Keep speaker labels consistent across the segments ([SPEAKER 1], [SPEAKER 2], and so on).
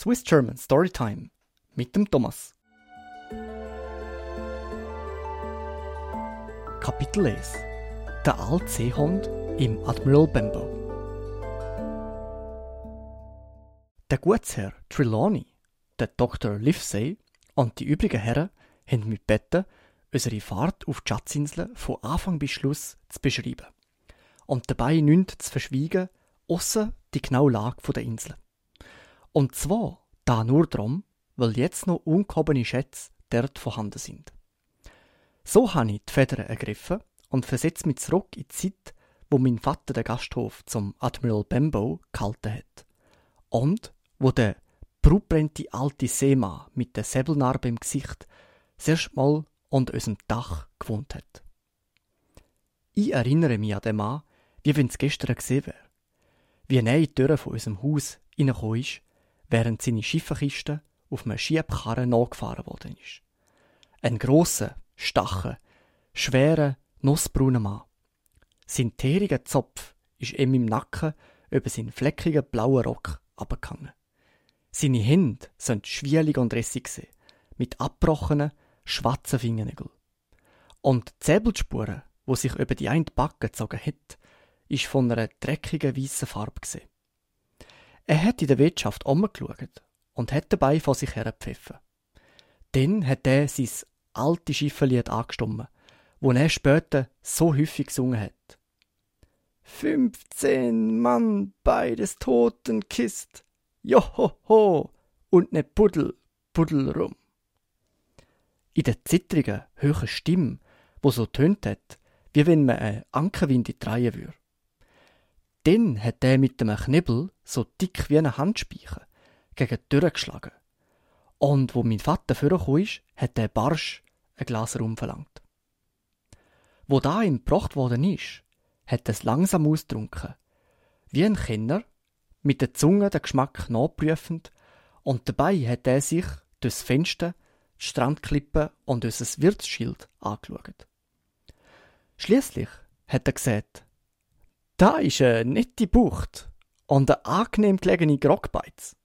[SPEAKER 1] Swiss German Storytime mit dem Thomas. Kapitel 1 Der alte Seehund im Admiral Benbow Der Gutsherr Trelawney, der Dr. Livesey und die übrigen Herren haben mich gebeten, unsere Fahrt auf die Schatzinsel von Anfang bis Schluss zu beschreiben und dabei nichts zu verschweigen, außer die genaue Lage der Insel. Und zwar da nur darum, weil jetzt noch ungehobene Schätze dort vorhanden sind. So habe ich die Federn ergriffen und versetze mich zurück in die Zeit, wo mein Vater den Gasthof zum Admiral Benbow gehalten hat. Und wo der brutbrennte alte Seemann mit der Säbelnarbe im Gesicht erste Mal unter unserem Dach gewohnt hat. Ich erinnere mich an den Mann, wie wenn es gestern gesehen wäre. Wie er in die Tür von unserem Haus reingekommen ist während seine Schiffenkiste auf einem Schiebkarren nachgefahren worden ist. Ein grosser, stacher, schwerer, nussbrauner Mann. Sein teeriger Zopf ist ihm im Nacken über seinen fleckigen blauen Rock abgegangen. Seine Hände sind schwierig und rissig mit abgebrochenen, schwarzen Fingernägeln. Und die Säbelspuren, wo sich über die eine Backe gezogen hat, ist von einer dreckigen weißen Farbe gesehen. Er hat in der Wirtschaft umgeschaut und hat dabei vor sich her pfiffen. Dann hat er sein altes Schifferlied angestimmt, wo er später so häufig gesungen hat. Fünfzehn Mann bei des Toten Kist, johoho, und ne Puddel, Puddel rum. In der zittrigen, hohen Stimme, wo so tönt hat, wie wenn man einen Ankerwind drehen würde. Dann hat er mit dem Knebel, so dick wie eine Handspeicher, gegen die Tür geschlagen. Und wo mein Vater vorgekommen ist, hat der Barsch ein Glas Rum verlangt. Wo da ihm gebracht worden ist, hat es langsam ausgetrunken, wie ein Kenner, mit der Zunge den Geschmack nachprüfend, und dabei hat er sich durchs Fenster, die Strandklippe und unser Wirtsschild angeschaut. Schließlich hat er gesagt, da ist eine nette Bucht und eine angenehm gelegene Grogbeiz.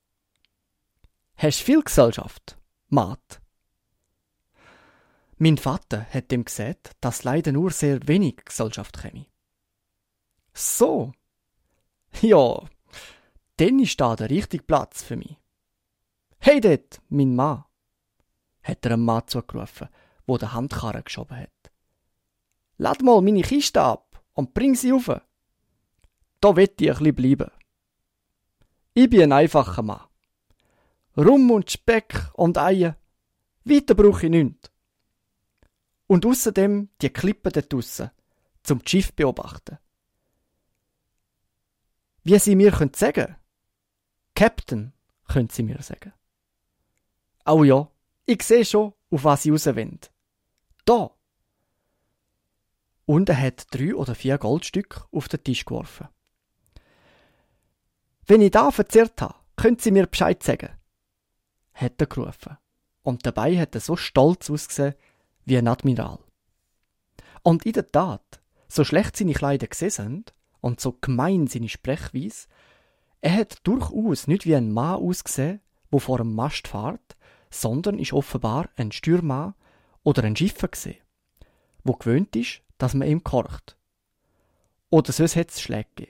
[SPEAKER 1] Hast viel Gesellschaft, Maat? Mein Vater hat ihm gesagt, dass leider nur sehr wenig Gesellschaft käme. So. Ja, dann ist da der richtige Platz für mich. Hey dort, mein Mann, hat er einem Mann zugerufen, wo der Handkarren geschoben hat. Lad mal meine Kiste ab und bring sie rauf. Da wett ich ein bleiben. Ich bin ein einfacher Mann. Rum und Speck und Eier. Weiter brauche ich nichts. Und außerdem die Klippen dort draussen, zum Schiff beobachten. Wie Sie mir können sagen? Captain, können Sie mir sagen. Oh ja, ich sehe schon, auf was Sie raus wollen. Da! Und er hat drei oder vier Goldstücke auf den Tisch geworfen. Wenn ich da verzehrt habe, können Sie mir Bescheid sagen, hat er gerufen. Und dabei hat er so stolz ausgesehen wie ein Admiral. Und in der Tat, so schlecht seine Kleider gesehen sind und so gemein seine Sprechweise, er hat durchaus nicht wie ein Mann ausgesehen, wo vor einem Mast fährt, sondern ist offenbar ein Stürmann oder ein Schiffer gesehen, wo gewöhnt ist, dass man ihm korcht. Oder sonst hätte es Schläge.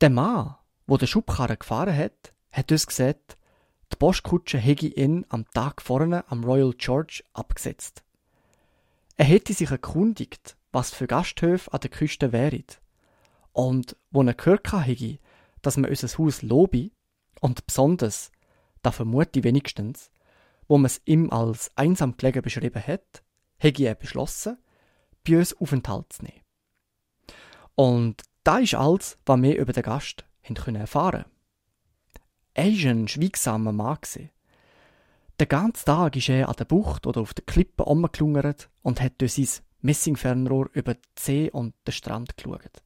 [SPEAKER 1] Der Mann, wo der Schubkarren gefahren hat, hat uns gesagt, die Postkutsche hätte ihn am Tag vorne am Royal George abgesetzt. Er hätte sich erkundigt, was für Gasthöfe an der Küste wären. Und wo er gehört hätte, dass man unser Haus lobe, und besonders, da vermute ich wenigstens, wo man es ihm als einsam gelegen beschrieben hat, hätte er beschlossen, bei uns Aufenthalt zu nehmen. Und da ist alles, was wir über den Gast haben erfahren Er war ein schweigsamer Mann. Den ganzen Tag ist er an der Bucht oder auf der Klippe rumgelungert und hat durch sein Messingfernrohr über die See und den Strand geschaut.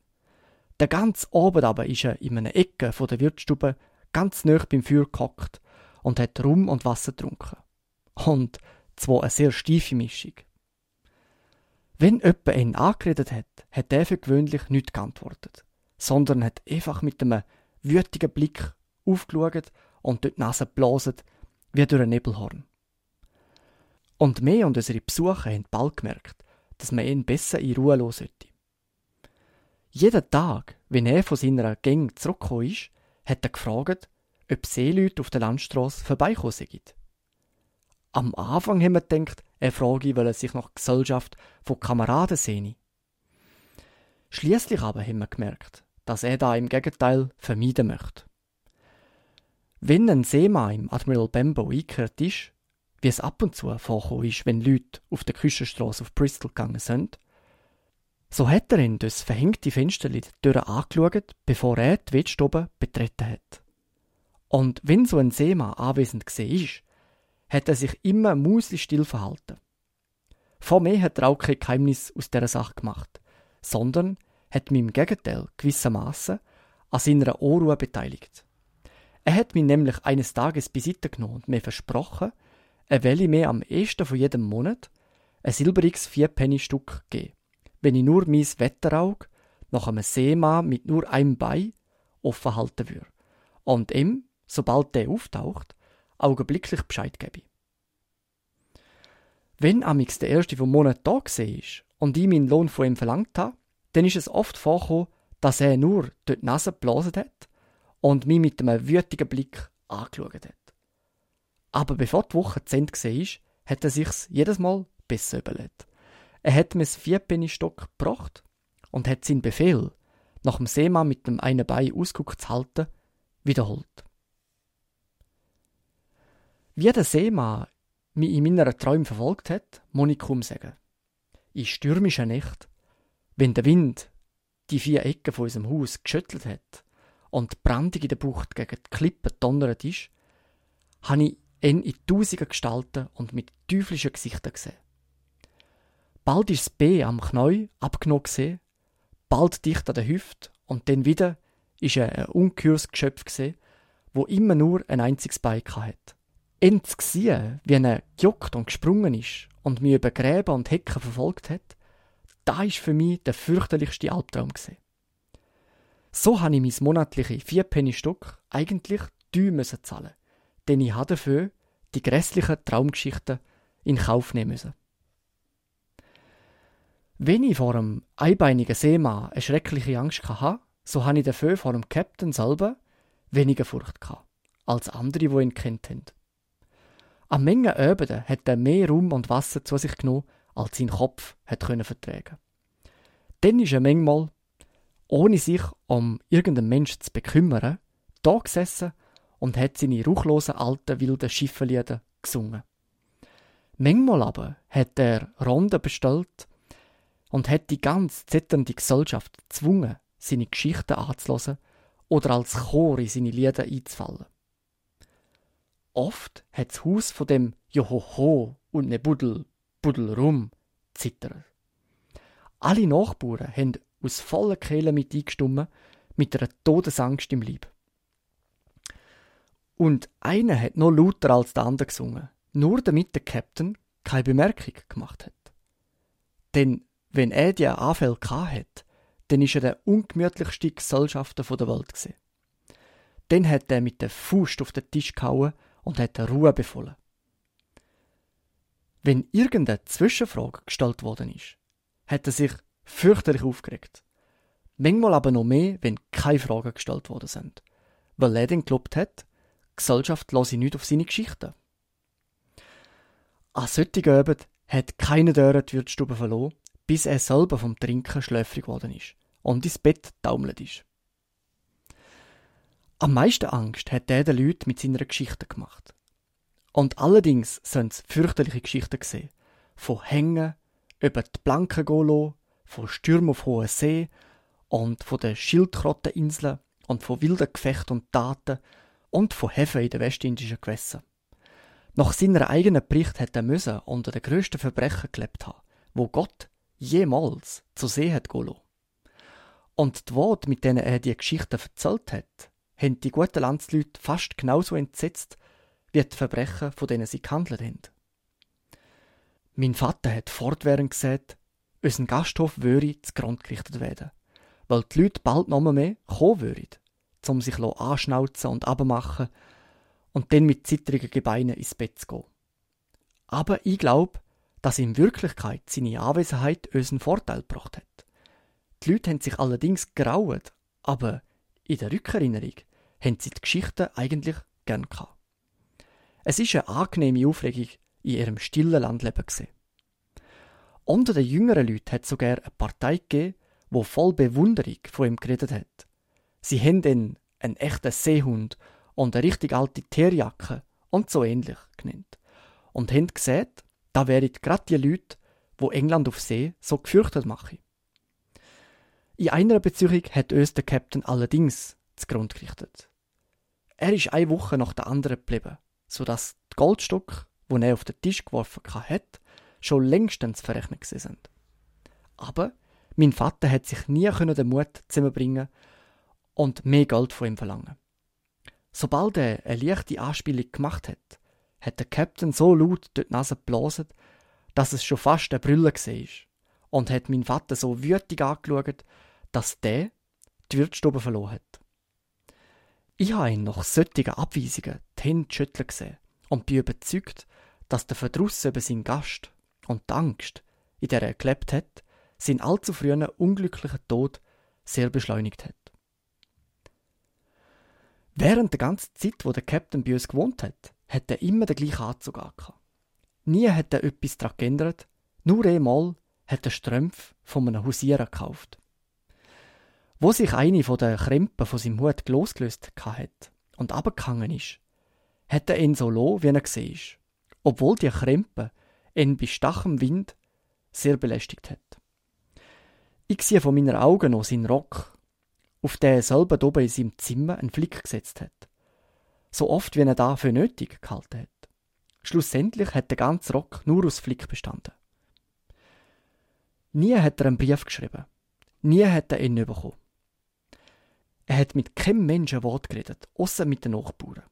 [SPEAKER 1] Der ganz oben aber ist er in einer Ecke der Wirtsstube ganz nah beim Feuer gehockt und hat Rum und Wasser getrunken. Und zwar eine sehr steife Mischung. Wenn jemand ihn angeredet hat, hat er für gewöhnlich nicht geantwortet, sondern hat einfach mit einem wütigen Blick aufgeschaut und dort die Nase blasen, wie durch ein Nebelhorn. Und mehr und unsere Besucher haben bald gemerkt, dass man ihn besser in Ruhe lassen sollte. Jeden Tag, wenn er von seiner Gang zurückgekommen ist, hat er gefragt, ob Seeleute auf der Landstraße vorbeikommen sind. Am Anfang haben wir gedacht, er frage, weil er sich nach Gesellschaft von Kameraden sehne. Schließlich aber haben wir gemerkt, dass er da im Gegenteil vermeiden möchte. Wenn ein Seemann im Admiral Bembo eingekehrt ist, wie es ab und zu vorkommen ist, wenn Leute auf der Küstenstraße auf Bristol gegangen sind, so hat er ihn das verhängte Fenster durch angeschaut, bevor er die Wettstube betreten hat. Und wenn so ein Seemann anwesend ist, hat er sich immer still verhalten. Vor mir hat er auch kein Geheimnis aus dieser Sache gemacht, sondern hat mich im Gegenteil gewissermaßen an seiner Ohrruhe beteiligt. Er hat mich nämlich eines Tages beiseite genommen und mir versprochen, er wolle mir am ersten von jedem Monat ein silbriges Vierpenny-Stück geben, wenn ich nur mein Wetterauge nach einem Seemann mit nur einem Bein offen halten würde. Und ihm, sobald der auftaucht, augenblicklich Bescheid gebe. Wenn amix der erste vom Monat da war und ich meinen Lohn von ihm verlangt habe, dann ist es oft vorgekommen, dass er nur dort die Nase geblasen hat und mich mit einem wütigen Blick angeschaut hat. Aber bevor die Woche zu Ende war, hat er sich's jedes Mal besser überlegt. Er hat mir das Vierpenny-Stock gebracht und hat seinen Befehl, nach dem Seemann mit dem einen Bein ausgeguckt zu halten, wiederholt. Wie der Seemann mich in meiner Träume verfolgt hat, muss ich kaum sagen. In stürmischen Nächten, wenn der Wind die vier Ecken von unserem Haus geschüttelt hat und die Brandung in der Bucht gegen die Klippen donnert ist, habe ich ihn in tausenden Gestalten und mit teuflischen Gesichtern gesehen. Bald ist das B am Knäu abgenommen bald dicht an der Hüfte und dann wieder ist er ein ungeheures Geschöpf gesehen, wo immer nur ein einziges Bein Ends gesehen, wie er gejuckt und gesprungen ist und mich über Gräben und Hecken verfolgt hat, da ist für mich der fürchterlichste Albtraum gesehen. So habe ich mein monatliche Vierpenny-Stück eigentlich teuer zahlen, denn ich habe dafür die grässlichen Traumgeschichten in Kauf nehmen müssen. Wenn ich vor einem einbeinigen Seemann eine schreckliche Angst hatte, so habe ich dafür vor dem Captain selber weniger Furcht als andere, die ihn kennt. An Menge Abenden hat er mehr Raum und Wasser zu sich genommen, als sein Kopf hat können vertragen. Dann ist er manchmal, ohne sich um irgendeinen Menschen zu bekümmern, da gesessen und hat seine ruchlosen alten wilden Schiffenlieder gesungen. Manchmal aber hat er Ronden bestellt und hat die ganz zitternde Gesellschaft gezwungen, seine Geschichten anzulassen oder als Chor in seine Lieder einzufallen. Oft hat das Haus von dem Johoho und ne Buddel, Buddel rum zittert. Alle Nachbarn haben aus voller Kehle mit eingestimmt, mit einer Todesangst im Leib. Und einer hat noch lauter als der andere gesungen, nur damit der Captain keine Bemerkung gemacht hat. Denn wenn er die Anfälle hat, dann ist er der ungemütlichste Gesellschafter der Welt. Dann hat er mit der Faust auf den Tisch gehauen und hat Ruhe befohlen. Wenn irgendeine Zwischenfrage gestellt worden ist, hat er sich fürchterlich aufgeregt. Manchmal aber noch mehr, wenn keine Fragen gestellt worden sind. Weil er dann geglaubt hat, die Gesellschaft lasse nicht auf seine Geschichten. An solchen Abend hat keiner der die Wirtsstube verloren, bis er selber vom Trinken schläfrig geworden ist und ins Bett taumelt ist. Am meisten Angst hat er den Leuten mit seiner Geschichte gemacht. Und allerdings sind es fürchterliche Geschichten gesehen. Von Hängen, über die Blanken gehen von Stürmen auf hoher See und von den Schildkrotteninseln und von wilden Gefechten und Taten und von Häfen in den westindischen Gewässern. Nach seiner eigenen Bericht hat er müssen unter den grössten Verbrechen gelebt haben, wo Gott jemals zu See hat gehen Und die Worte, mit denen er die Geschichte erzählt hat, haben die guten Landsleute fast genauso entsetzt, wie die Verbrechen, von denen sie gehandelt haben. Mein Vater hat fortwährend gesagt, unser Gasthof würde zu Grund gerichtet werden, weil die Leute bald noch mehr kommen würden, um sich anschnauzen und abmachen und dann mit zittrigen Gebeinen ins Bett zu gehen. Aber ich glaube, dass in Wirklichkeit seine Anwesenheit uns einen Vorteil gebracht hat. Die Leute haben sich allerdings gerauet, aber in der Rückerinnerung haben sie die Geschichte eigentlich gern gehabt. Es ist eine angenehme Aufregung in ihrem stillen Landleben. Unter den jüngeren Leuten hat sogar eine Partei gegeben, die voll Bewunderung von ihm geredet hat. Sie haben ihn einen echten Seehund und eine richtig alte Teerjacke und so ähnlich genannt. Und haben gesagt, da wären gerade die Leute, wo England auf See so gefürchtet machen. In einer Beziehung hat uns der Captain allerdings zugrunde gerichtet. Er ist eine Woche nach der anderen geblieben, sodass die Goldstücke, die er auf den Tisch geworfen hat, schon längstens verrechnet sind. Aber mein Vater hat sich nie den Mut zusammenbringen und mehr Geld von ihm verlangen. Sobald er eine leichte Anspielung gemacht hat, hat der Captain so laut durch die Nase geblasen, dass es schon fast ein Brüllen war. Und hat mein Vater so wütig angeschaut, dass der die Wirtsstube verloren hat. Ich habe ihn nach solchen Abweisungen die Hände schütteln gesehen und bin überzeugt, dass der Verdruss über seinen Gast und die Angst, in der er gelebt hat, seinen allzu frühen unglücklichen Tod sehr beschleunigt hat. Während der ganzen Zeit, wo der Captain bei uns gewohnt hat, hat er immer den gleichen Anzug angehabt. Nie hat er etwas daran geändert, nur einmal hat er Strümpfe von einem Hausierer gekauft. Wo sich eine von den Krempen von seinem Hut losgelöst hat und abgehangen ist, hat er ihn so lo, wie er gesehen obwohl die Krempe ihn bei stachem Wind sehr belästigt hat. Ich sehe von meinen Augen noch seinen Rock, auf den er selber oben in seinem Zimmer einen Flick gesetzt hat. So oft, wie er da für nötig gehalten hat. Schlussendlich hat der ganze Rock nur aus Flick bestanden. Nie hat er einen Brief geschrieben. Nie hat er ihn bekommen. Er hat mit keinem Menschen Wort geredet, außer mit den Nachbarn,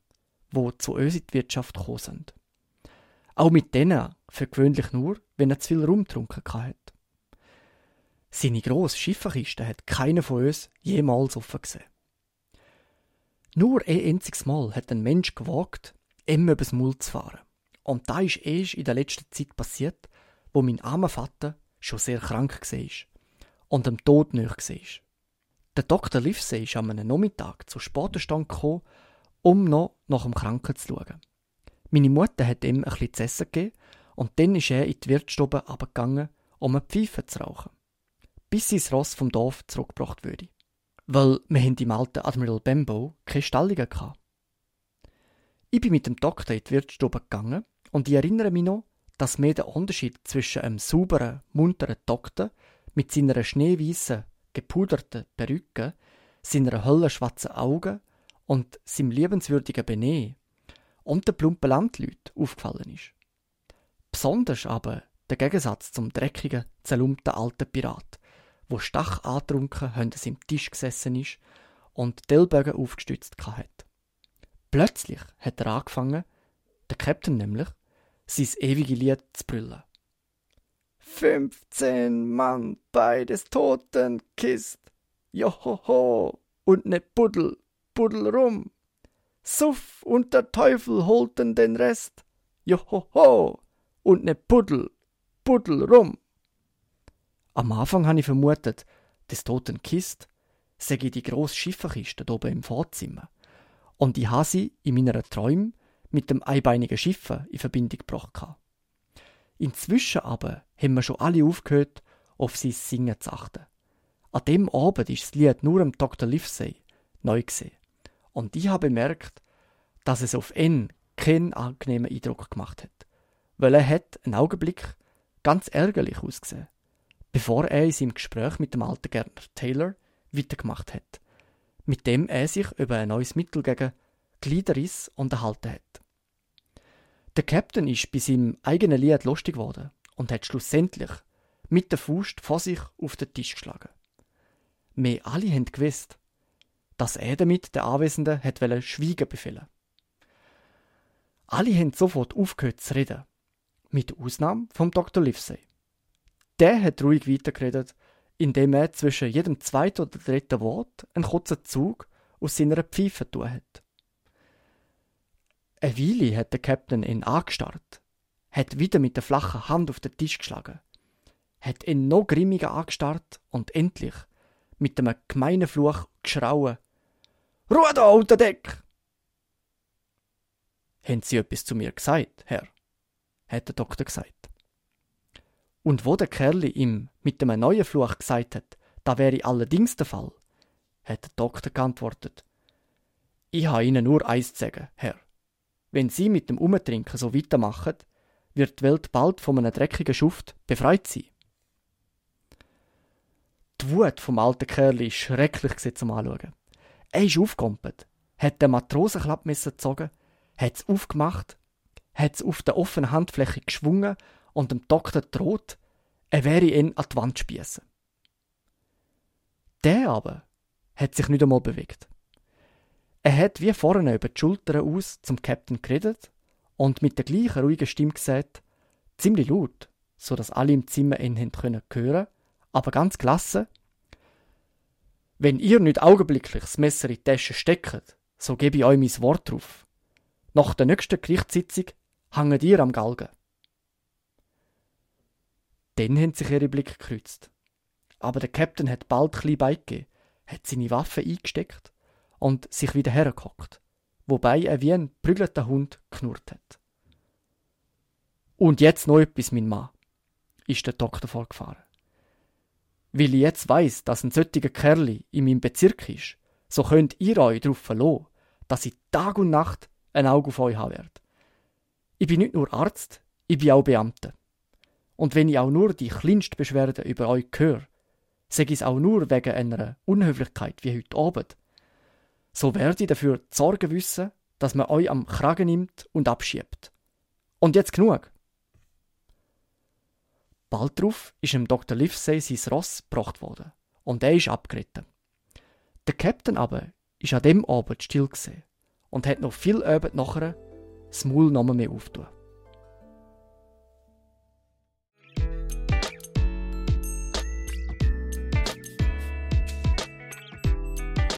[SPEAKER 1] wo zu uns in die Wirtschaft gekommen sind. Auch mit denen für gewöhnlich nur, wenn er zu viel rumtrunken hat. Seine grosse Schifferkiste hat keiner von uns jemals offen gesehen. Nur ein einziges Mal hat ein Mensch gewagt, ihm übers Maul zu fahren. Und da ist erst in der letzten Zeit passiert, wo mein armer Vater schon sehr krank war und dem Tod nahe war. Der Dr. Livesey ist am Nachmittag zur Sportenstunde gekommen, um noch nach dem Kranken zu schauen. Meine Mutter hat ihm ein bisschen zu essen gegeben und dann ist er in die Wirtsstube abgegangen, um eine Pfeife zu rauchen bis sein Ross vom Dorf zurückgebracht würde. Weil wir haben im alten Admiral Bembo keine Stallungen hatten. Ich bin mit dem Doktor in die Wirtsstube gegangen und ich erinnere mich noch, dass mir der Unterschied zwischen einem sauberen, munteren Doktor mit seiner schneeweißen, gepuderten Perücke, seiner höllenschwarzen Augen und seinem liebenswürdigen Benehmen und den plumpen Landleuten aufgefallen ist. Besonders aber der Gegensatz zum dreckigen, zerlumpten alten Pirat, wo stach angetrunken an seinem Tisch gesessen ist und die aufgestützt hat. Plötzlich hat er angefangen, der Captain nämlich, sein ewige Lied zu brüllen. Fünfzehn Mann bei des Toten Kist, johoho, und ne Buddel, Buddel rum. Suff und der Teufel holten den Rest, johoho, und ne Buddel, Buddel rum. Am Anfang habe ich vermutet, das toten Kist sei die grosse Schifferkiste oben im Vorzimmer. Und ich habe sie in meiner Träume mit dem einbeinigen Schiffer in Verbindung gebracht. Inzwischen aber haben wir schon alle aufgehört, auf sein Singen zu achten. An dem Abend ist das Lied nur am Dr. Livesey neu gesehen. Und ich habe bemerkt, dass es auf ihn keinen angenehmen Eindruck gemacht hat. Weil er hat einen Augenblick ganz ärgerlich ausgesehen bevor er in seinem Gespräch mit dem alten Gärtner Taylor weitergemacht hat, mit dem er sich über ein neues Mittel gegen Gliederriss unterhalten hat. Der Captain ist bei seinem eigenen Lied lustig geworden und hat schlussendlich mit der Faust vor sich auf den Tisch geschlagen. Wir alle haben gewusst, dass er damit der Anwesenden hat Schweigen befehlen. Alle haben sofort aufgehört zu reden, mit Ausnahme vom Dr. Livesey. Der hat ruhig weitergeredet, indem er zwischen jedem zweiten oder dritten Wort einen kurzen Zug aus seiner Pfeife tun hat. Eine Weile hat der Captain ihn angestarrt, hat wieder mit der flachen Hand auf den Tisch geschlagen, hat ihn noch grimmiger angestarrt und endlich mit einem gemeinen Fluch geschrauen. Ruhe da unter Deck! Haben Sie etwas zu mir gesagt, Herr? hat der Doktor gesagt. Und wo der Kerl ihm mit einem neuen Fluch gesagt hat, da wäre allerdings der Fall, hat der Doktor geantwortet. Ich habe Ihnen nur eins zu sagen, Herr. Wenn Sie mit dem Umtrinken so weitermachen, wird die Welt bald von einem dreckigen Schuft befreit sein. Die Wut vom alten Kerl war schrecklich zum Anschauen. Er ist aufgekommen, hat den Matrosenklappmesser gezogen, hat es aufgemacht, hat es auf der offenen Handfläche geschwungen und dem Doktor droht, er wäre ihn an die Wand spießen. Der aber hat sich nicht einmal bewegt. Er hat wie vorne über die Schultern aus zum Captain geredet und mit der gleichen ruhigen Stimme gesagt, ziemlich laut, so dass alle im Zimmer ihn haben können hören, aber ganz gelassen. Wenn ihr nicht augenblicklich das Messer in die Tasche steckt, so gebe ich euch mein Wort drauf. Nach der nächsten Gerichtssitzung hängt ihr am Galgen. Dann haben sich ihre Blicke gekreuzt. Aber der Captain hat bald klein beigegeben, hat seine Waffe eingesteckt und sich wieder hergehockt, wobei er wie ein prügelter Hund knurrt hat. Und jetzt noch etwas, mein Mann, ist der Doktor vorgefahren. Weil ich jetzt weiss, dass ein solcher Kerl in meinem Bezirk ist, so könnt ihr euch darauf verlassen, dass ich Tag und Nacht ein Auge auf euch haben werde. Ich bin nicht nur Arzt, ich bin auch Beamter. Und wenn ich auch nur die kleinste Beschwerde über euch höre, sage ich es auch nur wegen einer Unhöflichkeit wie heute Abend, so werde ich dafür sorgen wissen, dass man euch am Kragen nimmt und abschiebt. Und jetzt genug. Bald darauf ist dem Dr. Livesey sein Ross gebracht worden und er ist abgeritten. Der Captain aber ist an dem Abend still und hat noch viel Abend nachher das Maul noch mehr aufgetan.